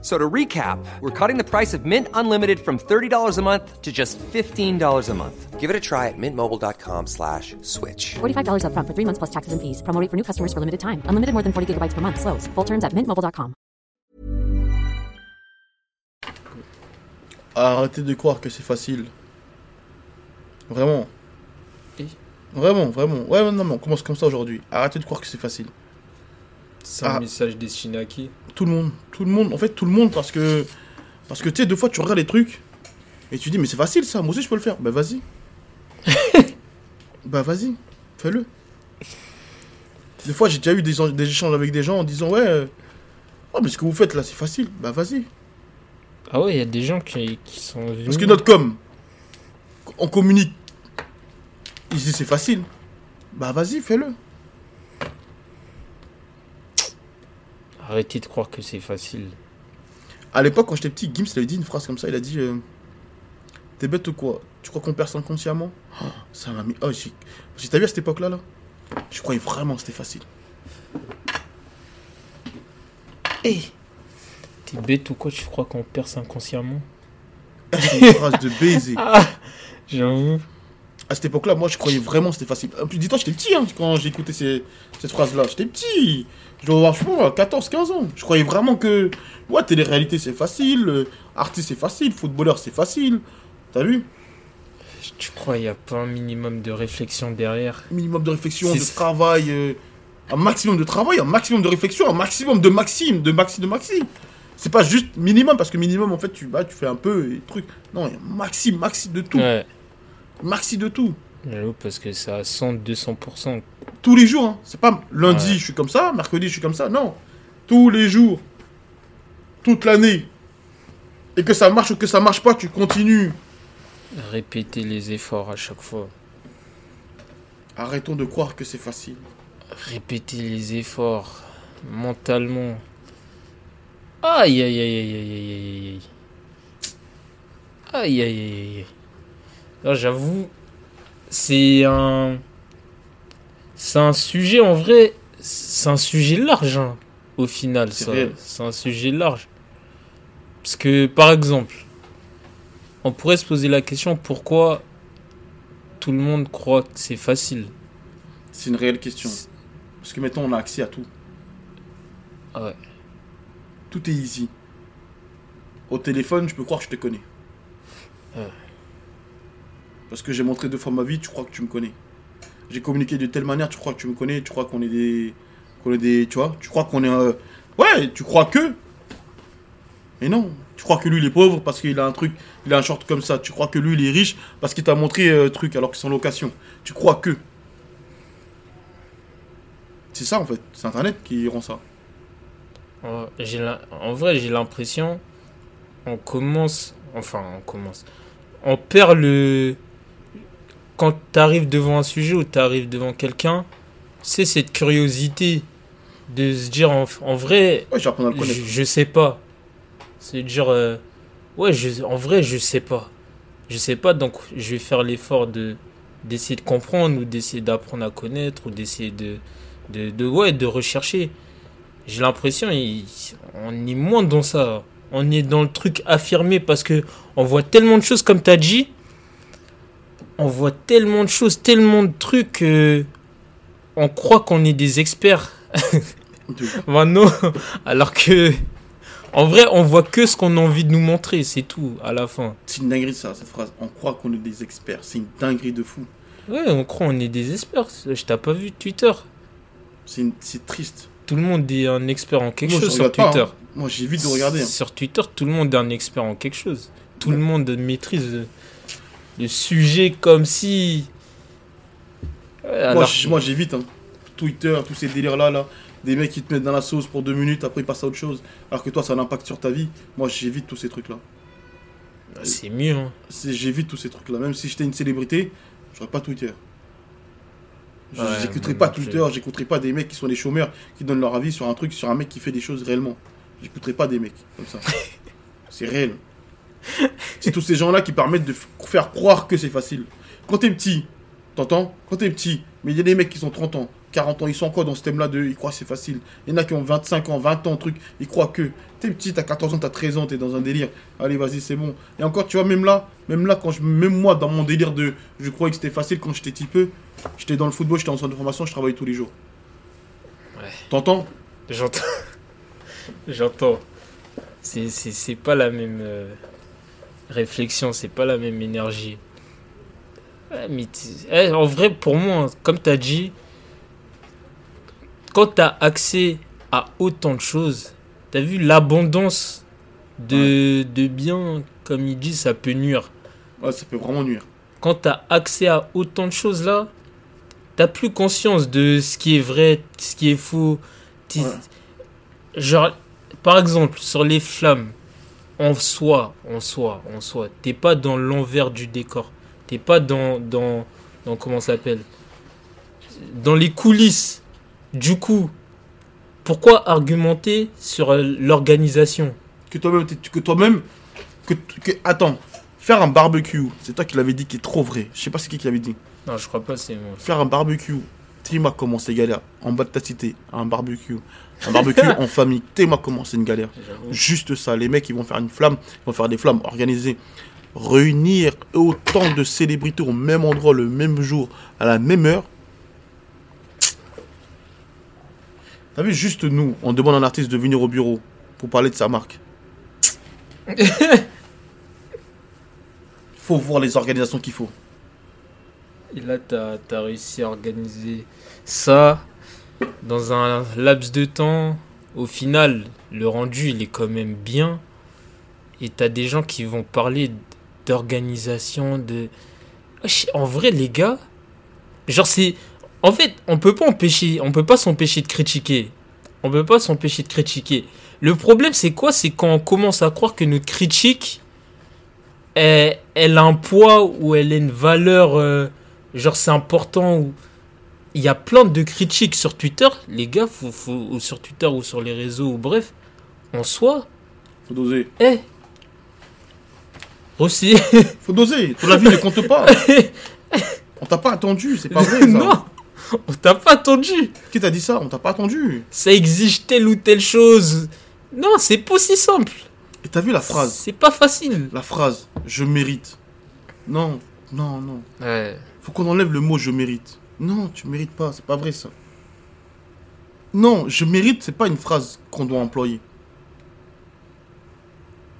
F- So to recap, we're cutting the price of Mint Unlimited from $30 a month to just $15 a month. Give it a try at mintmobile.com slash switch. $45 upfront for three months plus taxes and fees. Promo rate for new customers for limited time. Unlimited more than 40 gigabytes per month. Slows. Full terms at mintmobile.com. Arrêtez de croire que c'est facile. Vraiment. Vraiment, vraiment. Ouais, non, mais on commence comme ça aujourd'hui. Arrêtez de croire que c'est facile. C'est un Ah. message destiné à qui Tout le monde, tout le monde, en fait, tout le monde, parce que. Parce que tu sais, deux fois, tu regardes les trucs et tu dis, mais c'est facile ça, moi aussi je peux le faire. Bah vas-y. bah vas-y, fais-le. Des fois, j'ai déjà eu des, des échanges avec des gens en disant, ouais, euh, oh, mais ce que vous faites là, c'est facile. Bah vas-y. Ah ouais, il y a des gens qui, qui sont venus. Parce que notre com, on communique. Ils disent c'est facile. Bah vas-y, fais-le. Arrêtez de croire que c'est facile. À l'époque, quand j'étais petit, Gims il avait dit une phrase comme ça. Il a dit euh, T'es bête ou quoi? Tu crois qu'on perd ça inconsciemment? Oh, Ça m'a mis. Oh, j'ai. T'as vu à cette époque-là là? Je croyais vraiment que c'était facile. T'es bête ou quoi? Tu crois qu'on perce inconsciemment? C'est une phrase de baiser. J'avoue. À cette époque-là, moi, je croyais vraiment que c'était facile. En plus, dis-toi, j'étais petit hein, quand j'ai écouté ces- cette phrase-là. J'étais petit. Je dois avoir, je sais pas, 14, 15 ans. Je croyais vraiment que, ouais, télé-réalité, c'est facile. euh, artiste, c'est facile. Footballeur, c'est facile. T'as vu? Tu crois qu'il n'y a pas un minimum de réflexion derrière? Minimum de réflexion, de travail. euh, un maximum de travail, un maximum de réflexion, un maximum de maxime, de maxi, de maxi. C'est pas juste minimum, parce que minimum, en fait, tu, bah, tu fais un peu et trucs. Non, il y a maxi, maxi de tout. Ouais. Maxi de tout. J'avoue, parce que ça a 100, 200%. Tous les jours. Hein. C'est pas lundi, Ouais. je suis comme ça, mercredi, je suis comme ça. Non. Tous les jours. Toute l'année. Et que ça marche ou que ça marche pas, tu continues. Répéter les efforts à chaque fois. Arrêtons de croire que c'est facile. Répéter les efforts mentalement. Aïe aïe aïe aïe aïe aïe aïe aïe. Aïe aïe aïe aïe. Là, j'avoue, c'est un. C'est un sujet en vrai. C'est un sujet large, hein, au final. C'est un sujet large. Parce que, par exemple, on pourrait se poser la question pourquoi tout le monde croit que c'est facile? C'est une réelle question. Parce que maintenant, on a accès à tout. Ah ouais. Tout est easy. Au téléphone, je peux croire que je te connais. Ouais. Parce que j'ai montré deux fois ma vie, tu crois que tu me connais. J'ai communiqué de telle manière, tu crois que tu me connais, tu crois qu'on est des. qu'on est des. Tu vois Tu crois qu'on est. euh, Ouais, tu crois que. Mais non. Tu crois que lui, il est pauvre parce qu'il a un truc, il a un short comme ça. Tu crois que lui, il est riche parce qu'il t'a montré euh, truc alors qu'ils sont en location. Tu crois que. C'est ça en fait. C'est Internet qui rend ça. L'im- en vrai, j'ai l'impression, on commence, enfin, on commence, on perd le. Quand tu arrives devant un sujet ou tu arrives devant quelqu'un, c'est cette curiosité de se dire en, en vrai, Ouais, le je, sais pas. C'est dire, euh, ouais, je, en vrai, je sais pas. Je sais pas, donc je vais faire l'effort de d'essayer de comprendre ou d'essayer d'apprendre à connaître ou d'essayer de, de, de, ouais, de rechercher. J'ai l'impression, on est moins dans ça. On est dans le truc affirmé parce que on voit tellement de choses, comme tu as dit. On voit tellement de choses, tellement de trucs. que on croit qu'on est des experts. De- Maintenant, alors que. En vrai, on voit que ce qu'on a envie de nous montrer, c'est tout, à la fin. C'est une dinguerie ça, cette phrase. On croit qu'on est des experts. C'est une dinguerie de fou. Ouais, on croit on est des experts. Je t'ai pas vu Twitter. C'est une- triste. Tout le monde est un expert en quelque Moi, chose sur regarde pas, Twitter. hein. Moi, j'évite de regarder. hein. Sur Twitter, tout le monde est un expert en quelque chose. Tout le monde maîtrise le, sujet comme si. Ouais, Moi, alors j'évite. hein. Twitter, tous ces délires-là, là. Des mecs qui te mettent dans la sauce pour deux minutes, après ils passent à autre chose. Alors que toi, ça a un impact sur ta vie. Moi, j'évite tous ces trucs-là. c'est mieux. hein. J'évite tous ces trucs-là. Même si j'étais une célébrité, j'aurais pas Twitter. Ouais, j'écouterai pas. Twitter, j'écouterai pas des mecs qui sont des chômeurs, qui donnent leur avis sur un truc, sur un mec qui fait des choses réellement. j'écouterai pas des mecs comme ça. c'est réel. C'est tous ces gens-là qui permettent de faire croire que c'est facile. Quand t'es petit, t'entends? Quand t'es petit, mais il y a des mecs qui sont 30 ans, 40 ans, ils sont encore dans ce thème-là de ils croient que c'est facile. Il y en a qui ont 25 ans, 20 ans, truc, ils croient que. T'es petit, t'as 14 ans, t'as 13 ans, t'es dans un délire. Allez, vas-y, c'est bon. Et encore, tu vois, même là, même là, quand je, même moi, dans mon délire de je croyais que c'était facile quand j'étais petit peu, j'étais dans le football, j'étais en centre de formation, je travaillais tous les jours. Ouais. T'entends? J'entends. J'entends. C'est pas la même euh, réflexion, c'est pas la même énergie. Mais tu- eh, en vrai, pour moi, comme tu as dit, quand tu as accès à autant de choses, tu as vu l'abondance de, de biens, comme ils disent, ça peut nuire. Ouais, ça peut vraiment nuire. Quand tu as accès à autant de choses là, t'as plus conscience de ce qui est vrai, ce qui est faux. Ouais. Genre, par exemple, sur les flammes, en soi, en soi, en soi, t'es pas dans l'envers du décor. T'es pas dans, dans, dans comment ça s'appelle? Dans les coulisses. Du coup, pourquoi argumenter sur euh, l'organisation? Que toi-même, que toi-même, que, que- attends, faire un barbecue, c'est toi qui l'avais dit qui est trop vrai. Je sais pas c'est qui qui l'avait dit. Non, je crois pas, c'est moi. Faire un barbecue, dis-moi comment c'est galère. En bas de ta cité, un barbecue. Un barbecue en famille, dis-moi comment c'est une galère. Juste ça, les mecs ils vont faire une flamme, ils vont faire des flammes organisées. Réunir autant de célébrités au même endroit, le même jour, à la même heure. T'as vu, juste nous, on demande à un artiste de venir au bureau pour parler de sa marque. faut voir les organisations qu'il faut. Et là, tu as, réussi à organiser ça dans un laps de temps. Au final, le rendu, il est quand même bien. Et tu as des gens qui vont parler d'organisation, de... En vrai, les gars, genre c'est... En fait, on peut pas empêcher, on peut pas s'empêcher de critiquer. On peut pas s'empêcher de critiquer. Le problème, c'est quoi? C'est quand on commence à croire que notre critique, elle a un poids ou elle a une valeur... euh, genre c'est important ou il y a plein de critiques sur Twitter les gars faut, faut, ou sur Twitter ou sur les réseaux ou bref en soi Faut doser. eh aussi Faut doser. Ton avis ne compte pas. On t'a pas attendu, c'est pas vrai ça. non on t'a pas attendu Qui t'a dit ça? On t'a pas attendu. ça exige telle ou telle chose non c'est pas aussi simple Et t'as vu la phrase? C'est pas facile La phrase je mérite. Non, non, non. ouais Faut qu'on enlève le mot je mérite. Non, tu mérites pas, c'est pas vrai ça. Non, je mérite, c'est pas une phrase qu'on doit employer.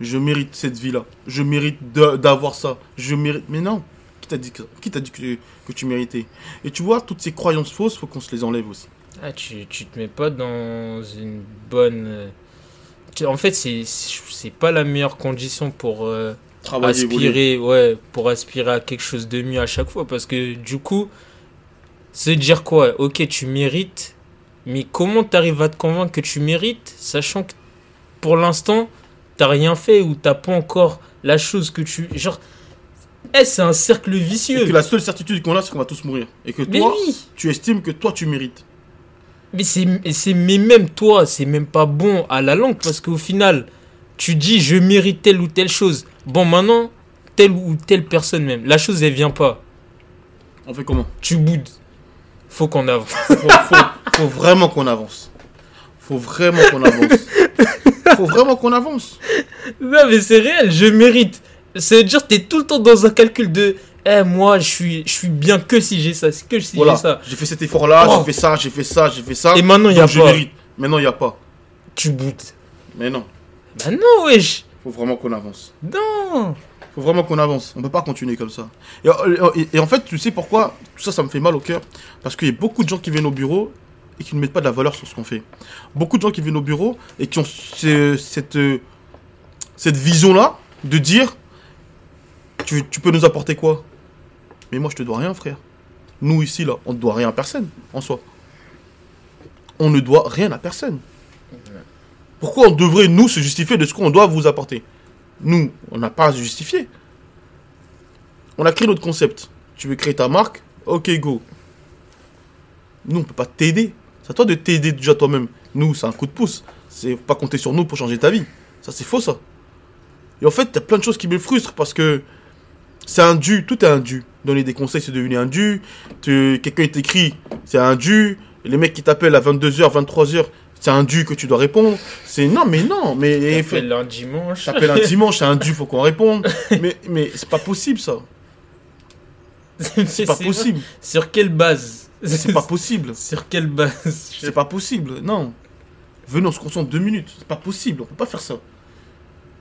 Je mérite cette vie-là. Je mérite d'avoir ça. Je mérite. Mais non. Qui t'a dit que, qui dit que, tu méritais? Et tu vois, toutes ces croyances fausses, faut qu'on se les enlève aussi. Ah, tu, tu te mets pas dans une bonne. euh, En fait, c'est c'est pas la meilleure condition pour euh, Travailler, aspirer, ouais, pour aspirer à quelque chose de mieux à chaque fois. Parce que du coup, se dire quoi Ok, tu mérites, mais comment t'arrives à te convaincre que tu mérites, sachant que pour l'instant, t'as rien fait ou t'as pas encore la chose que tu. Genre, eh, c'est un cercle Et vicieux. que la seule certitude qu'on a, c'est qu'on va tous mourir. Et que Mais toi, oui tu estimes que toi, tu mérites. Mais c'est, c'est, mais même toi, c'est même pas bon à la langue parce qu'au final, tu dis je mérite telle ou telle chose. Bon, maintenant, telle ou telle personne même, la chose elle vient pas. On fait comment? Tu boudes. Faut qu'on avance. faut, faut, faut vraiment qu'on avance. Faut vraiment qu'on avance. Faut vraiment qu'on avance. non, mais c'est réel, je mérite. C'est-à-dire, t'es tout le temps dans un calcul de eh, moi, je suis, je suis bien que si j'ai ça, que si Voilà, j'ai ça. j'ai fait cet effort-là, Oh. j'ai fait ça, j'ai fait ça, j'ai fait ça. Et maintenant, y a donc je pas. mérite. Maintenant, il n'y a pas. Tu boudes. Mais non, Bah non, wesh. Faut vraiment qu'on avance. Non. Faut vraiment qu'on avance. On peut pas continuer comme ça. Et, et- et en fait, tu sais pourquoi tout ça, ça me fait mal au cœur? Parce qu'il y a beaucoup de gens qui viennent au bureau et qui ne mettent pas de la valeur sur ce qu'on fait. Beaucoup de gens qui viennent au bureau et qui ont ce- cette, euh, cette vision-là de dire tu, tu peux nous apporter quoi? Mais moi, je te dois rien, frère. Nous, ici, là, on ne doit rien à personne, en soi. On ne doit rien à personne. Pourquoi on devrait, nous, se justifier de ce qu'on doit vous apporter? Nous, on n'a pas à se justifier. On a créé notre concept. Tu veux créer ta marque? Ok, go. Nous, on peut pas t'aider. C'est à toi de t'aider déjà toi-même. Nous, c'est un coup de pouce. c'est pas compter sur nous pour changer ta vie. Ça, c'est faux, ça. Et en fait, a plein de choses qui me frustrent parce que c'est un dû, tout est un dû. Donner des conseils, c'est devenu un dû. Quelqu'un t'écrit, c'est un dû. Les mecs qui t'appellent à 22h, 23h, c'est un dû que tu dois répondre. C'est non, mais non, mais T'appelles un dimanche. T'appelles un dimanche, c'est un dû, faut qu'on réponde. Mais, mais c'est pas possible ça. C'est pas possible. Sur quelle base? C'est pas possible. Sur quelle base? C'est pas possible. Non. Venez, on se concentre deux minutes. C'est pas possible. On peut pas faire ça.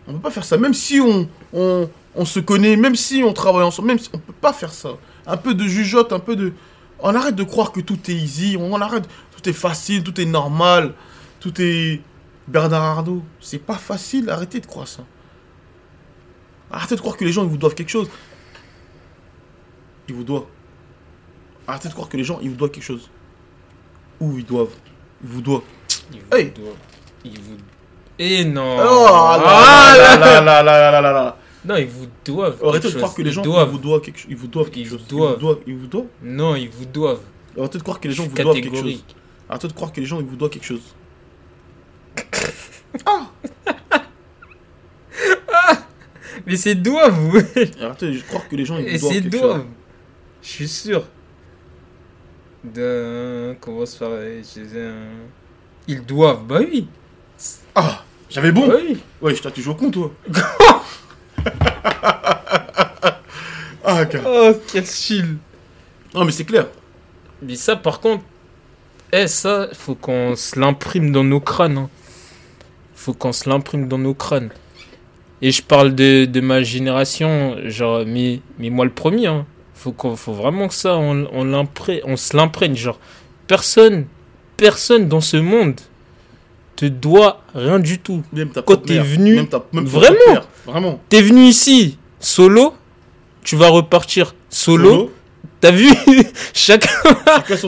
On peut pas faire ça. Même si on, on, on se connaît, même si on travaille ensemble, même si on peut pas faire ça. Un peu de jugeote, un peu de. On arrête de croire que tout est easy. On arrête. Tout est facile, tout est normal. Tout est. Bernard Arnault. C'est pas facile. Arrêtez de croire ça. Arrêtez de croire que les gens ils vous doivent quelque chose. Ils vous doivent. Arrêtez de croire que les gens ils vous doivent quelque chose. Où ils doivent. Ils vous doivent. Il vous Hey. doit- il vous... Eh non Oh Ah là là là là là là là là. Non, ils vous doivent Arrêtez de croire que les gens doivent. vous doivent quelque chose. Ils vous doivent quelque chose. Ils vous doivent. Vous. Non, ils vous doivent. Arrêtez de croire que les gens vous doivent quelque chose. Arrêtez de croire que les gens ils vous doivent quelque chose. Mais c'est doivent, ouais. Arrêtez de croire que les gens ils vous doivent c'est quelque doivent. chose. Je suis sûr. Se faire je disais, un- Ils doivent, bah oui. Ah, j'avais bon. Bah oui. Ouais, je t'ai au con toi. ah. Oh, quel style. Non mais c'est clair. Mais ça, par contre, eh, ça, faut qu'on se l'imprime dans nos crânes. hein. Faut qu'on se l'imprime dans nos crânes. Et je parle de, de ma génération, genre, mais, mais moi le premier. Hein. Faut, qu'on, faut vraiment que ça, on, on, on se l'imprègne. Genre, personne, personne dans ce monde te doit rien du tout. Même ta Quand t'es venu- même ta- même ton Vraiment Vraiment. T'es venu ici, solo, tu vas repartir solo. T'as vu Chacun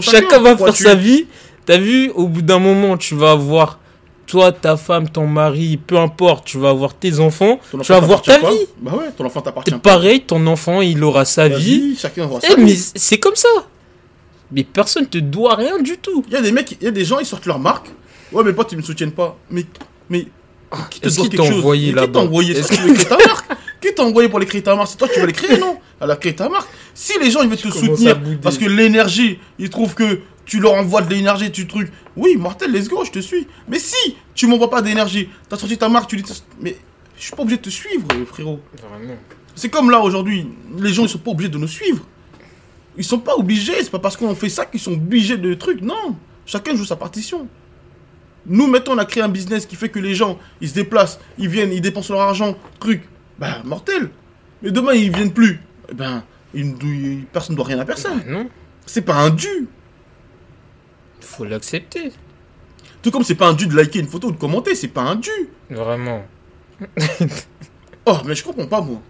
Chacun va faire tu- sa vie. T'as vu, au bout d'un moment, tu vas avoir toi, ta femme, ton mari, peu importe, tu vas avoir tes enfants, tu vas avoir ta pas. vie. Bah ouais, ton enfant t'appartient pareil, ton enfant, il aura sa vie. Chacun aura Eh, sa mais c'est comme ça. Mais personne te doit rien du tout. Il y a des mecs, il y a des gens, ils sortent leur marque. Ouais, mais potes, ils me soutiennent pas. Mais, mais, qui te doit quelque chose envoyé Mais Qui t'a envoyé Est-ce ça Tu veux créer ta marque Qui t'a envoyé pour les créer ta marque C'est toi qui vas les créer, non Elle a créé ta marque. Si les gens, ils veulent te soutenir parce que l'énergie, ils trouvent que tu leur envoies de l'énergie, tu truc. Oui, mortel, let's go, je te suis. Mais si tu m'envoies pas d'énergie, t'as sorti ta marque, tu dis. Mais je suis pas obligé de te suivre, frérot. C'est comme là aujourd'hui, les gens ils sont pas obligés de nous suivre. Ils sont pas obligés, c'est pas parce qu'on fait ça qu'ils sont obligés de trucs. Non, chacun joue sa partition. Nous mettons on a créé un business qui fait que les gens ils se déplacent, ils viennent, ils dépensent leur argent, truc. Bah mortel. Mais demain ils viennent plus. Eh ben ils personne ne doit rien à personne. Ah non, C'est pas un dû. faut l'accepter. Tout comme c'est pas un dû de liker une photo ou de commenter, c'est pas un dû. Vraiment. Oh mais je comprends pas moi.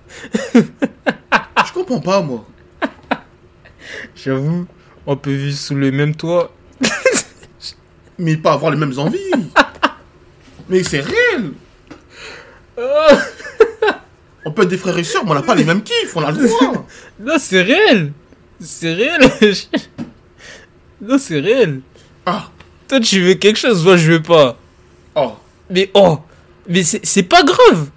je comprends pas moi. J'avoue, on peut vivre sous le même toit. Mais pas avoir les mêmes envies. mais c'est réel. On peut être des frères et sœurs, mais on n'a pas les mêmes kiffs, on a le droit. Non, c'est réel. C'est réel. non, c'est réel. Ah, Toi, tu veux quelque chose, moi, je veux pas. oh, Mais oh, mais c'est pas grave.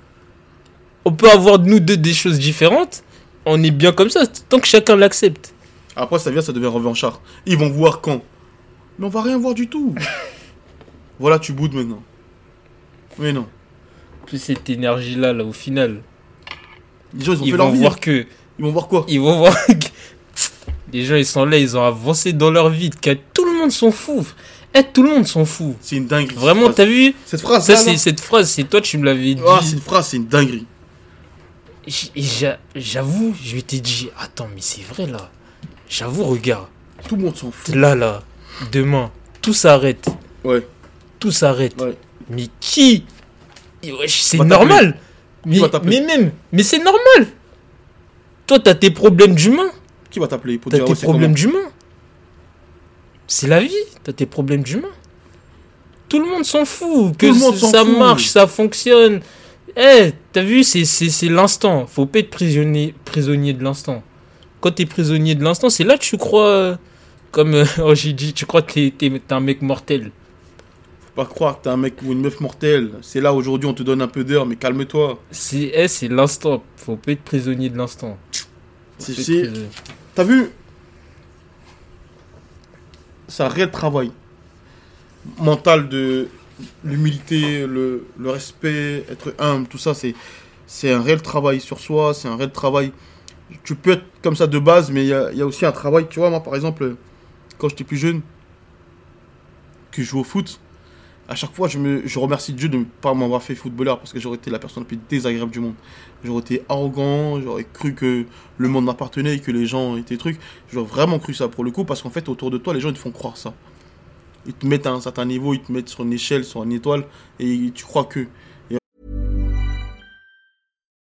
On peut avoir nous deux des choses différentes. On est bien comme ça, tant que chacun l'accepte. Après, ça vient, ça devient revanchard. Ils vont voir quand. Mais on va rien voir du tout. voilà, tu boudes maintenant. Mais non. Plus cette énergie-là, là, au final, Les gens, ils ont ils fait leur vont vie. voir hein. que. Ils vont voir quoi? Ils vont voir que. Les gens, ils sont là, ils ont avancé dans leur vie. Que tout le monde s'en fout. Eh, tout le monde s'en fout. C'est une dinguerie. Vraiment, t'as vu? Cette phrase, Ça, c'est cette phrase, c'est toi, tu me l'avais dit. Ah, c'est une phrase, c'est une dinguerie. J'avoue, je m'étais dit, attends, mais c'est vrai là. J'avoue, regarde. Tout le monde s'en fout. Là, là, demain, tout s'arrête. Ouais, Tout s'arrête. ouais. Mais qui C'est normal. Mais, même, mais c'est normal. Toi, t'as tes problèmes d'humain. Qui va t'appeler pour T'as tes problèmes d'humain. C'est la vie. T'as tes problèmes d'humain. Tout le monde s'en fout. Que monde ça fout. marche, ça fonctionne. Eh, t'as vu, c'est l'instant. Faut pas être prisonnier, prisonnier de l'instant. Quand t'es prisonnier de l'instant, c'est là que tu crois. Comme euh, oh, j'ai dit, tu crois que t'es t'es- t'es un mec mortel? Faut pas croire que t'es un mec ou une meuf mortelle. C'est là aujourd'hui, on te donne un peu d'heure, mais calme-toi. C'est eh, c'est l'instant. Faut pas être prisonnier de l'instant. C'est- être c'est-. T'as vu? C'est un réel travail mental de l'humilité, le, le respect, être humble, tout ça, c'est, c'est un réel travail sur soi, c'est un réel travail. Tu peux être comme ça de base, mais il y a, y a aussi un travail. Tu vois, moi par exemple, quand j'étais plus jeune, que je jouais au foot, à chaque fois je, me, je remercie Dieu de ne pas m'avoir fait footballeur parce que j'aurais été la personne la plus désagréable du monde. J'aurais été arrogant, j'aurais cru que le monde m'appartenait que les gens étaient trucs. J'aurais vraiment cru ça pour le coup parce qu'en fait autour de toi les gens te font croire ça. Ils te mettent à un certain niveau, ils te mettent sur une échelle, sur une étoile et tu crois que.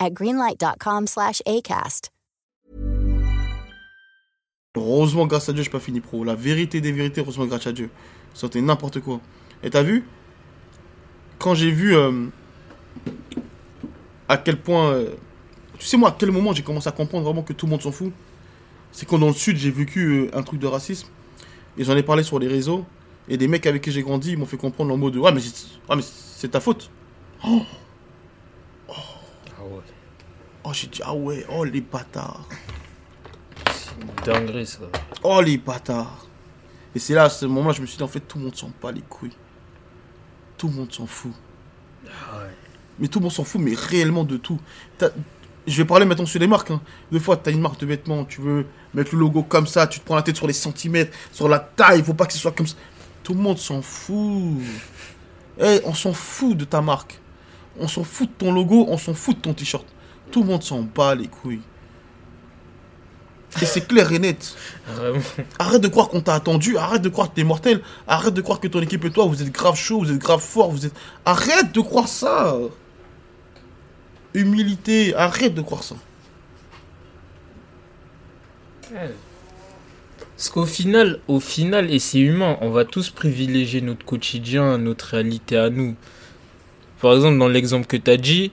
at greenlight.com slash ACAST. Heureusement, grâce à Dieu, suis pas fini pro. La vérité des vérités, heureusement, grâce à Dieu. C'était n'importe quoi. Et t'as vu? Quand j'ai vu euh, à quel point. euh, tu sais, moi, à quel moment j'ai commencé à comprendre vraiment que tout le monde s'en fout? C'est quand dans le Sud, j'ai vécu euh, un truc de racisme. Et j'en ai parlé sur les réseaux. Et des mecs avec qui j'ai grandi, m'ont fait comprendre en mode Ouais, mais c'est ta faute. Oh. Oh j'ai dit Ah ouais, oh les bâtards. C'est une dinguerie ça. Oh les bâtards Et c'est là, à ce moment-là, je me suis dit, en fait, tout le monde s'en bat les couilles. Tout le monde s'en fout. Mais tout le monde s'en fout, mais réellement de tout. T'as- Je vais parler maintenant sur les marques. Hein. Des fois, tu as une marque de vêtements, tu veux mettre le logo comme ça, tu te prends la tête sur les centimètres, sur la taille, il faut pas que ce soit comme ça. Tout le monde s'en fout. Eh, on s'en fout de ta marque. On s'en fout de ton logo, on s'en fout de ton t-shirt. Tout le monde s'en bat les couilles. Et c'est clair et net. Vraiment. Arrête de croire qu'on t'a attendu, arrête de croire que t'es mortel, arrête de croire que ton équipe et toi, vous êtes grave chaud, vous êtes grave fort, vous êtes... Arrête de croire ça Humilité, arrête de croire ça. Parce qu'au final, au final, et c'est humain, on va tous privilégier notre quotidien, notre réalité à nous. Par exemple, dans l'exemple que tu as dit,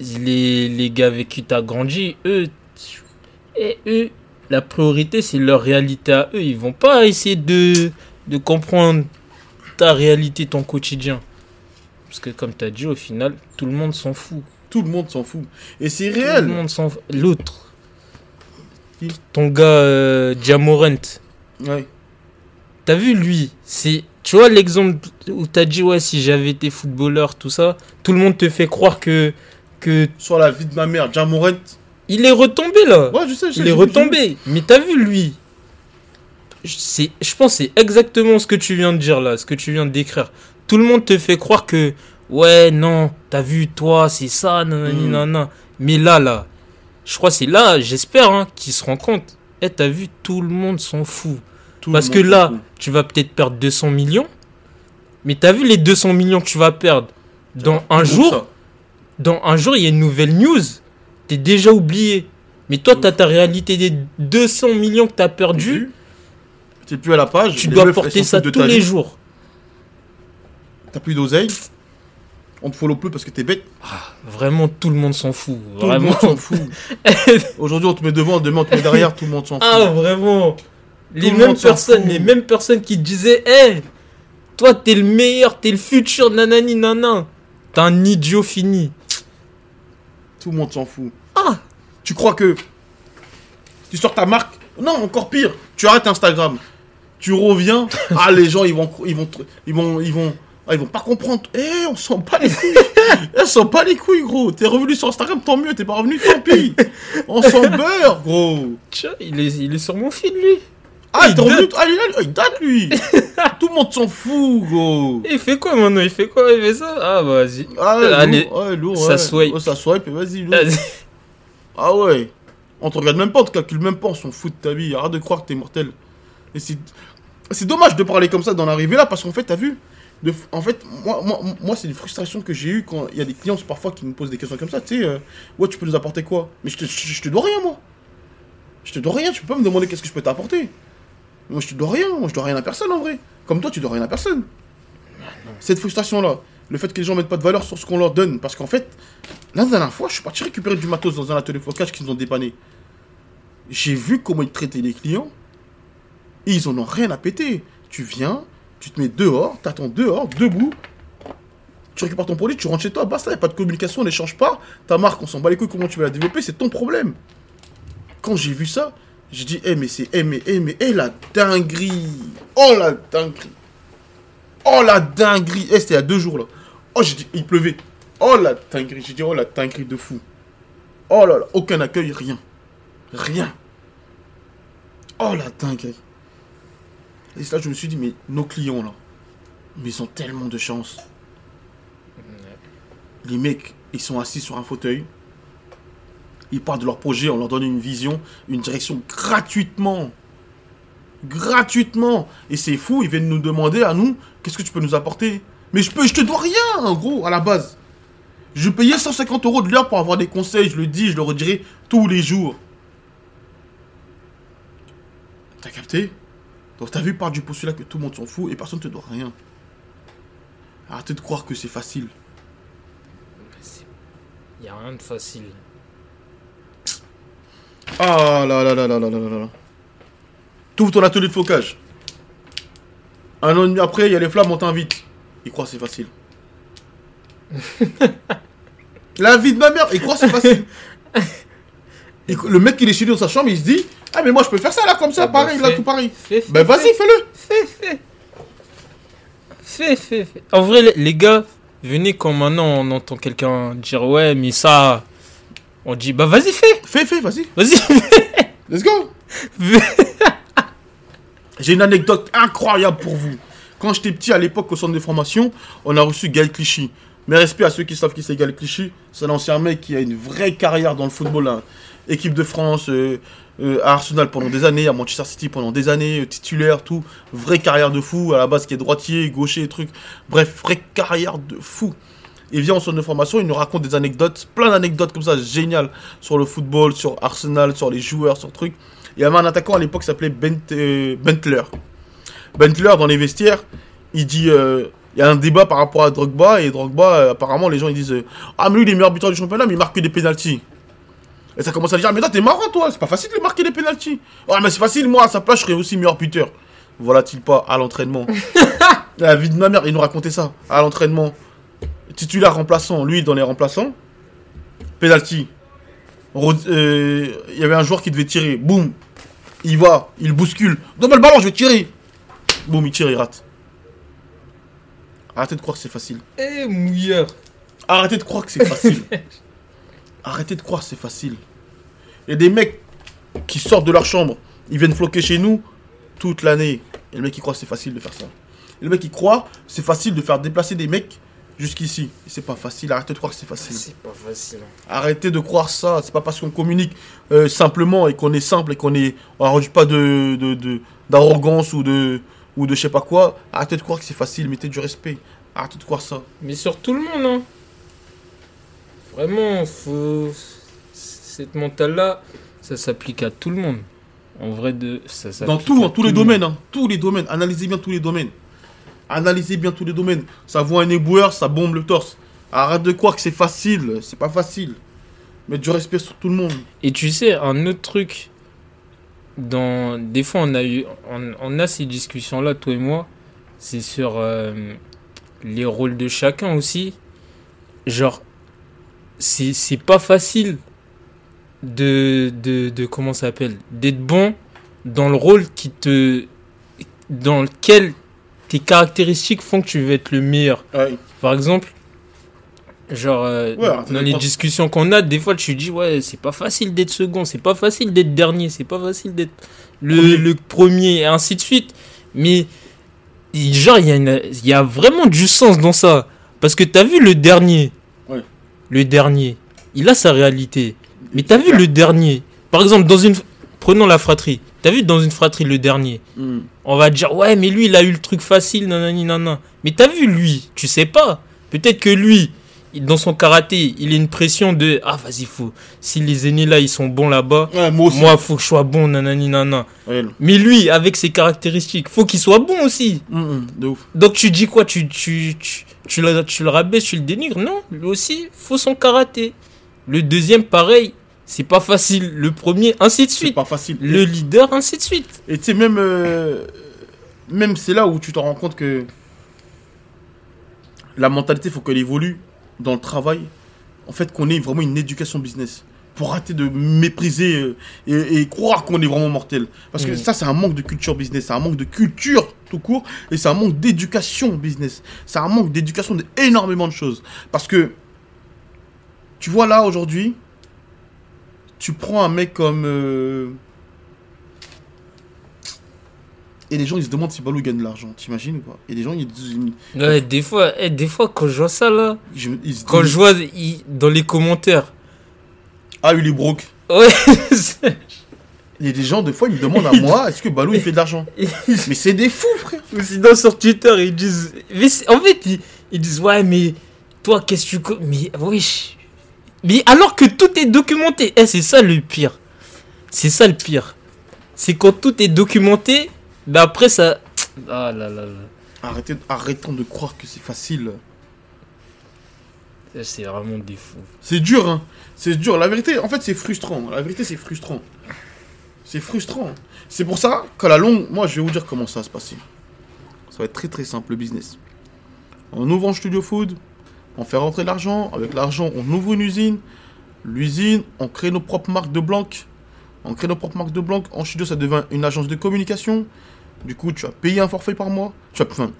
les, les gars avec qui tu as grandi, eux, et eux, la priorité, c'est leur réalité à eux. Ils vont pas essayer de, de comprendre ta réalité, ton quotidien. Parce que comme tu as dit, au final, tout le monde s'en fout. Tout le monde s'en fout. Et c'est Tout le réel. monde s'en fout. L'autre. Ton gars, euh. Ouais. T'as vu lui C'est tu vois l'exemple où t'as dit ouais si j'avais été footballeur tout ça, tout le monde te fait croire que que Sur la vie de ma mère, Jamorent. il est retombé là. Ouais, je sais, je sais. il est retombé. Mais t'as vu lui? Je- pense que c'est exactement ce que tu viens de dire là, ce que tu viens de décrire. Tout le monde te fait croire que ouais non, t'as vu toi, c'est ça nanani Mm. nanana. Mais là là, je crois que c'est là, j'espère hein, qu'il se rend compte. Eh t'as vu tout le monde s'en fout. Tout Parce que là, fout. tu vas peut-être perdre 200 millions. Mais t'as vu les 200 millions que tu vas perdre dans un jour? Dans un jour, il y a une nouvelle news. T'es déjà oublié. Mais toi, t'as ta réalité des 200 millions que t'as perdu. T'es plus à la page. Tu dois meufs, porter ça tous les vie. jours. T'as plus d'oseille. On te follow plus parce que t'es bête. Vraiment, tout le monde s'en fout. Tout le Vraiment. monde s'en fout. Aujourd'hui, on te met devant, demain, on te met derrière, tout le monde s'en fout. ah, vraiment. Les le mêmes personnes, les mêmes personnes qui te disaient, hé, toi, t'es le meilleur, t'es le futur, nanani, nanan. T'es un idiot fini. Tout le monde s'en fout. Ah. Tu crois que tu sors ta marque? Non, encore pire. Tu arrêtes Instagram. Tu reviens, ah les gens ils vont ils vont ils vont ils vont ah, ils vont pas comprendre. Eh, on s'en bat les couilles. Eh, on s'en bat les couilles, gros. T'es revenu sur Instagram, tant mieux. T'es pas revenu, tant pis. On s'en beurre, gros. Tiens, il est, il est sur mon feed, lui. Ah, il, Il revenu. date. Ah, il, est- il date, lui. Tout le monde s'en fout, gros. Et il fait quoi maintenant? Il fait quoi? Il fait ça? Ah, bah, vas-y. Ah, ouais, Allez, lourd, ouais, lourd, ça ouais. swipe. Ouais, ça swipe, vas-y, lourd. vas-y. Ah ouais. On te regarde même pas, on te calcule même pas, on s'en fout de ta vie. Arrête de croire que t'es mortel. Et c'est, c'est dommage de parler comme ça dans l'arrivée là, parce qu'en fait, t'as vu, de, en fait, moi, moi, moi c'est une frustration que j'ai eu quand il y a des clients parfois qui me posent des questions comme ça. Tu sais, euh, ouais, tu peux nous apporter quoi? Mais je te, je, je te dois rien, moi. Je te dois rien, tu peux pas me demander qu'est-ce que je peux t'apporter. Moi, je te dois rien, moi, je dois rien à personne en vrai. Comme toi, tu dois rien à personne. Cette frustration-là, le fait que les gens mettent pas de valeur sur ce qu'on leur donne, parce qu'en fait, la dernière fois, je suis parti récupérer du matos dans un atelier flocage qu'ils nous ont dépanné. J'ai vu comment ils traitaient les clients. Et ils en ont rien à péter. Tu viens, tu te mets dehors, t'attends dehors, debout. Tu récupères ton produit, tu rentres chez toi, basta, y a pas de communication, on n'échange pas. Ta marque, on s'en bat les couilles, comment tu vas la développer, c'est ton problème. Quand j'ai vu ça, j'ai dit, eh mais c'est, eh mais, eh mais, eh la dinguerie. Oh la dinguerie. Oh la dinguerie. Eh c'était il y a deux jours là. Oh j'ai dit, il pleuvait. Oh la dinguerie. J'ai dit, oh la dinguerie de fou. Oh là là, aucun accueil, rien. Rien. Oh la dinguerie. Et là, je me suis dit, mais nos clients là, mais ils ont tellement de chance. Les mecs, ils sont assis sur un fauteuil. Ils parlent de leur projet, on leur donne une vision, une direction gratuitement. Gratuitement. Et c'est fou, ils viennent nous demander à nous, qu'est-ce que tu peux nous apporter? Mais je peux, je te dois rien, en gros, à la base. Je payais 150 euros de l'heure pour avoir des conseils, je le dis, je le redirai tous les jours. T'as capté? Donc t'as vu par du postulat que tout le monde s'en fout et personne te doit rien. Arrêtez de croire que c'est facile. Il y a rien de facile. Ah là là là là là là là là. T'ouvres ton atelier de flocage. Un an et demi après, il y a les flammes, on t'invite. Il croit c'est facile. La vie de ma mère, il croit c'est facile. Il- le mec il est chez lui dans sa chambre, il se dit Ah, mais moi je peux faire ça là, comme ça, Ah bah, pareil, là, fais. tout pareil. Fais, fais, Ben vas-y, fais. fais-le. Fais, fais. Fais, fais, fais. En vrai, les, les gars, venez quand maintenant on entend quelqu'un dire ouais, mais ça. On dit bah vas-y, fais. Fais, fais, vas-y. Vas-y. Let's go. J'ai une anecdote incroyable pour vous. Quand j'étais petit à l'époque au centre de formation, on a reçu Gaël Clichy. Mais respect à ceux qui savent qui c'est Gaël Clichy. C'est un ancien mec qui a une vraie carrière dans le football. hein. Équipe de France, euh, euh, à Arsenal pendant des années, à Manchester City pendant des années, euh, titulaire, tout. Vraie carrière de fou, à la base qui est droitier, gaucher, truc. Bref, vraie carrière de fou. Il vient en centre de formation, il nous raconte des anecdotes, plein d'anecdotes comme ça, géniales, sur le football, sur Arsenal, sur les joueurs, sur trucs. Il y avait un attaquant à l'époque qui s'appelait Bent, euh, Bentler. Bentler, dans les vestiaires, il dit... euh, il y a un débat par rapport à Drogba, et Drogba, euh, apparemment, les gens ils disent Ah, mais lui, il est meilleur buteur du championnat, mais il marque que des pénalties. Et ça commence à dire Ah, mais toi, t'es marrant, toi, c'est pas facile de marquer des pénalties. Ouais, mais c'est facile, moi, à sa place, je serais aussi meilleur buteur. Voilà-t-il pas, à l'entraînement? La vie de ma mère, il nous racontait ça, à l'entraînement. Titulaire remplaçant, lui, dans les remplaçants. Penalty. Euh, Il y avait un joueur qui devait tirer. Boum. Il va, il bouscule. Donne-moi le ballon, je vais tirer. Boum, il tire, il rate. Arrêtez de croire que c'est facile. Eh, mouilleur. Arrêtez de croire que c'est facile. Arrêtez de croire que c'est facile. Il y a des mecs qui sortent de leur chambre, ils viennent floquer chez nous toute l'année. Et le mec il croit que c'est facile de faire ça. Et le mec il croit que c'est facile de faire déplacer des mecs jusqu'ici. C'est pas facile, arrêtez de croire que c'est facile. C'est pas facile. Arrêtez de croire ça. C'est pas parce qu'on communique euh, simplement et qu'on est simple et qu'on est. On pas de, d'arrogance ou de, ou de je sais pas quoi. Arrêtez de croire que c'est facile, mettez du respect. Arrêtez de croire ça. Mais sur tout le monde, hein. Vraiment, faut. Cette mentale-là, ça s'applique à tout le monde. En vrai, de. Ça s'applique Dans tout, hein, tous les le monde. domaines, hein, tous les domaines. Analysez bien tous les domaines. Analysez bien tous les domaines. Ça voit un éboueur, ça bombe le torse. Arrête de croire que c'est facile. C'est pas facile. Mettre du respect sur tout le monde. Et tu sais, un autre truc, dans des fois on a eu, on, a ces discussions là, toi et moi, c'est sur euh, les rôles de chacun aussi. Genre, c'est pas facile de de, de comment s'appelle, d'être bon dans le rôle qui te dans lequel tes caractéristiques font que tu veux être le meilleur. Ouais. Par exemple, genre, euh, Ouais, dans les pas- discussions qu'on a, des fois, tu dis, ouais, c'est pas facile d'être second, c'est pas facile d'être dernier, c'est pas facile d'être le Premier. le premier, et ainsi de suite. Mais, genre, il y, y a vraiment du sens dans ça. Parce que t'as vu le dernier? Ouais. Le dernier. Il a sa réalité. Mais t'as vu le dernier? Par exemple, dans une. Prenons la fratrie. T'as vu dans une fratrie le dernier? Hmm. On va dire, ouais, mais lui, il a eu le truc facile, nanani, nanana. Mais t'as vu lui, tu sais pas. Peut-être que lui, dans son karaté, il a une pression de, ah, vas-y, faut. Si les aînés là, ils sont bons là-bas, Ouais, moi faut que je sois bon, nanani, nanana. Ouais, Mais lui, avec ses caractéristiques, faut qu'il soit bon aussi. de ouf. Donc tu dis quoi? Tu, tu, tu, tu, le, tu le rabaisses, tu le dénigres? Non, lui aussi, faut son karaté. Le deuxième, pareil, c'est pas facile. Le premier, ainsi de C'est suite. pas facile. Le leader, ainsi de suite. Et tu sais, même, euh, même c'est là où tu te rends compte que la mentalité, faut qu'elle évolue dans le travail. En fait, qu'on ait vraiment une éducation business. Pour arrêter de mépriser euh, et, et croire qu'on est vraiment mortel. Parce que Mm. ça, c'est un manque de culture business. C'est un manque de culture tout court. Et c'est un manque d'éducation business. C'est un manque d'éducation d'énormément de choses. Parce que, tu vois là, aujourd'hui, tu prends un mec comme... euh, Et les gens, ils se demandent si Balou gagne de l'argent. T'imagines ou pas? Et les gens, ils, ils- Ouais, des fois, eh, des fois, quand je vois ça là, je- ils se quand disent, je vois dans les commentaires, Ah, il est broke. ouais, c'est- Il y a des gens, des fois, ils me demandent à moi, est-ce que Balou, il fait de l'argent? Mais c'est des fous, frère ou sinon sur Twitter, ils disent, mais en fait, ils, ils disent, ouais, mais toi, qu'est-ce que tu. Mais wesh. Mais alors que tout est documenté, eh, c'est ça le pire. C'est ça le pire. C'est quand tout est documenté, bah après ça. Ah là là là. Arrêtez, Arrêtons de croire que c'est facile. Eh, C'est vraiment des fous. C'est dur, hein. C'est dur. La vérité, en fait, c'est frustrant. La vérité, c'est frustrant. C'est frustrant. C'est pour ça qu'à la longue, moi, je vais vous dire comment ça va se passer. Ça va être très très simple, le business. On ouvre un studio food, on fait rentrer l'argent. Avec l'argent, on ouvre une usine. L'usine, on crée nos propres marques de blanc. On crée nos propres marques de blanc. En studio, ça devient une agence de communication. Du coup, tu as payé un forfait par mois. Tu as, enfin,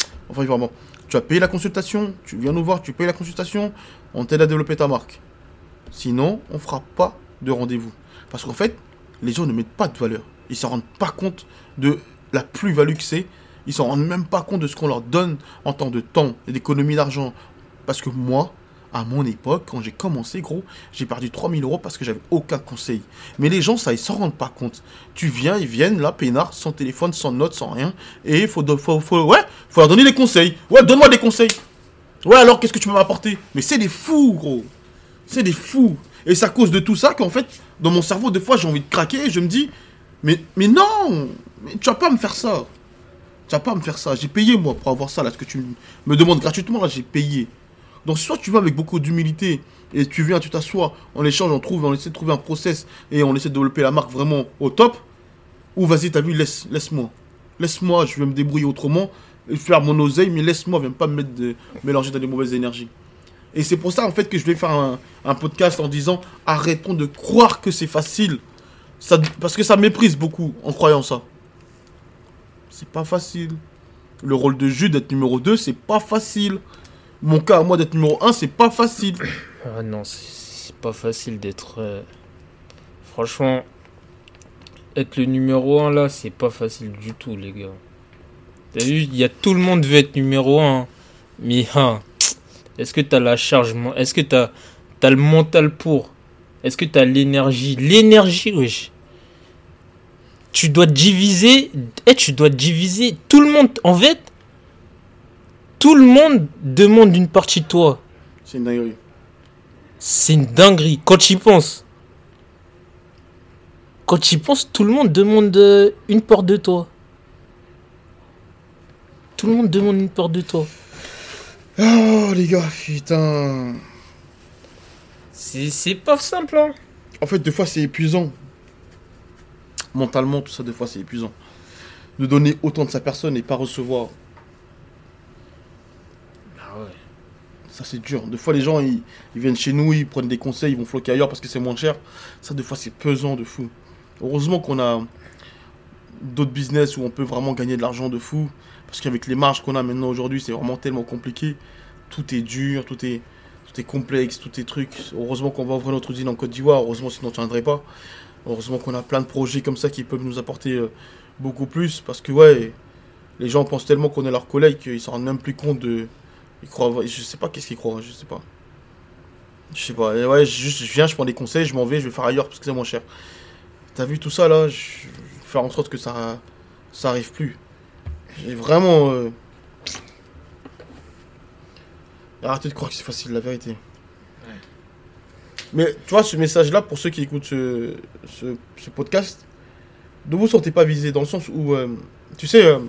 mois. Tu as payé la consultation. Tu viens nous voir, tu payes la consultation. On t'aide à développer ta marque. Sinon, on fera pas de rendez-vous. Parce qu'en fait, les gens ne mettent pas de valeur. Ils s'en rendent pas compte de la plus-value que c'est. Ils s'en rendent même pas compte de ce qu'on leur donne en temps de temps et d'économie d'argent. Parce que moi, à mon époque, quand j'ai commencé, gros, j'ai perdu 3000 euros parce que j'avais aucun conseil. Mais les gens, ça, ils s'en rendent pas compte. Tu viens, ils viennent là, peinard, sans téléphone, sans notes, sans rien. Et il faut, ouais, faut leur donner des conseils. Ouais, donne-moi des conseils. Ouais, alors qu'est-ce que tu peux m'apporter? Mais c'est des fous, gros. C'est des fous. Et c'est à cause de tout ça qu'en fait, dans mon cerveau, des fois, j'ai envie de craquer et je me dis, mais, mais non mais Tu vas pas me faire ça. Tu vas pas me faire ça. J'ai payé, moi, pour avoir ça, là, ce que tu me demandes gratuitement, là, j'ai payé. Donc, soit tu vas avec beaucoup d'humilité et tu viens, tu t'assois, on échange, on trouve, on essaie de trouver un process et on essaie de développer la marque vraiment au top, ou vas-y, t'as vu, laisse, laisse-moi. Laisse-moi, je vais me débrouiller autrement, faire mon oseille, mais laisse-moi, viens pas me mettre de, mélanger dans des mauvaises énergies. Et c'est pour ça, en fait, que je vais faire un, podcast en disant arrêtons de croire que c'est facile. Parce que ça méprise beaucoup en croyant ça. C'est pas facile. Le rôle de Jude d'être numéro 2, c'est pas facile. Mon cas moi d'être numéro 1, c'est pas facile. Ah non, c'est- pas facile d'être. euh, Franchement, être le numéro 1 là, c'est pas facile du tout, les gars. T'as vu, il y a tout le monde veut être numéro 1. Mais hein, est-ce que t'as la charge Est-ce que t'as as le mental pour? Est-ce que t'as l'énergie? L'énergie, wesh. Tu dois diviser. Eh, tu dois diviser. Tout le monde. En fait, tout le monde demande une partie de toi. C'est une dinguerie. C'est une dinguerie. Quand tu y penses. Quand tu y penses, tout le monde demande euh, une porte de toi. Tout le monde demande une porte de toi. Oh les gars, putain. C'est c'est pas simple, hein. En fait, des fois, c'est épuisant. Mentalement, tout ça, des fois, c'est épuisant. De donner autant de sa personne et pas recevoir. Ah ouais. Ça, c'est dur. Des fois, les gens, ils, viennent chez nous, ils prennent des conseils, ils vont floquer ailleurs parce que c'est moins cher. Ça, des fois, c'est pesant de fou. Heureusement qu'on a. d'autres business où on peut vraiment gagner de l'argent de fou. Parce qu'avec les marges qu'on a maintenant aujourd'hui, c'est vraiment tellement compliqué. Tout est dur, tout est, tout est complexe, tout est truc. Heureusement qu'on va ouvrir notre usine en Côte d'Ivoire, heureusement sinon on ne tiendrait pas. Heureusement qu'on a plein de projets comme ça qui peuvent nous apporter euh, beaucoup plus. Parce que ouais, les gens pensent tellement qu'on est leurs collègues qu'ils s'en rendent même plus compte de... Ils croient... Je sais pas qu'est-ce qu'ils croient, je sais pas. Je sais pas, ouais, juste, je viens, je prends des conseils, je m'en vais, je vais faire ailleurs parce que c'est moins cher. T'as vu tout ça là Je vais faire en sorte que ça, ça arrive plus. J'ai vraiment. euh, Arrêtez de croire que c'est facile, la vérité. Mais tu vois, ce message-là, pour ceux qui écoutent ce, ce, ce podcast, ne vous sentez pas visé dans le sens où, euh, tu sais, euh,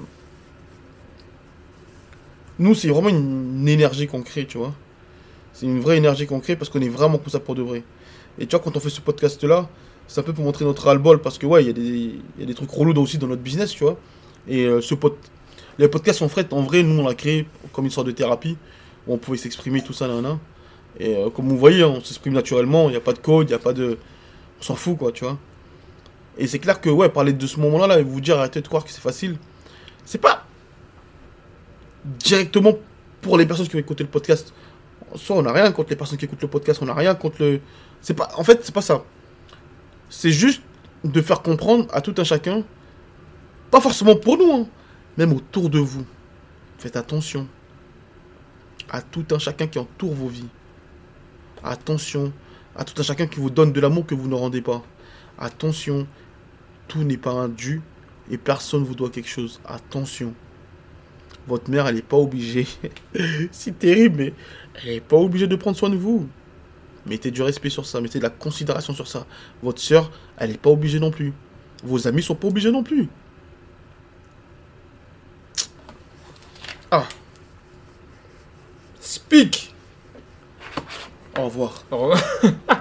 nous, c'est vraiment une, énergie qu'on crée, tu vois. C'est une vraie énergie qu'on crée parce qu'on est vraiment pour ça pour de vrai. Et tu vois, quand on fait ce podcast-là, c'est un peu pour montrer notre ras-le-bol parce que, ouais, il y, a des- trucs relous aussi dans notre business, tu vois. Et euh, ce les podcasts en fait, en vrai, nous, on l'a créé comme une sorte de thérapie où on pouvait s'exprimer, tout ça, là, là. Et euh, comme vous voyez, on s'exprime naturellement, il n'y a pas de code, il n'y a pas de. On s'en fout, quoi, tu vois. Et c'est clair que, ouais, parler de ce moment-là, là, et vous dire arrêtez de croire que c'est facile, c'est pas directement pour les personnes qui ont écouté le podcast. Soit on n'a rien contre les personnes qui écoutent le podcast, on n'a rien contre le. C'est pas. En fait, c'est pas ça. C'est juste de faire comprendre à tout un chacun, pas forcément pour nous, hein, même autour de vous. Faites attention à tout un chacun qui entoure vos vies. Attention à tout un chacun qui vous donne de l'amour que vous ne rendez pas. Attention, tout n'est pas un dû et personne vous doit quelque chose. Attention. Votre mère, elle n'est pas obligée. c'est terrible, mais elle n'est pas obligée de prendre soin de vous. Mettez du respect sur ça, mettez de la considération sur ça. Votre soeur, elle n'est pas obligée non plus. Vos amis sont pas obligés non plus. Ah. Speak. Au revoir. Oh.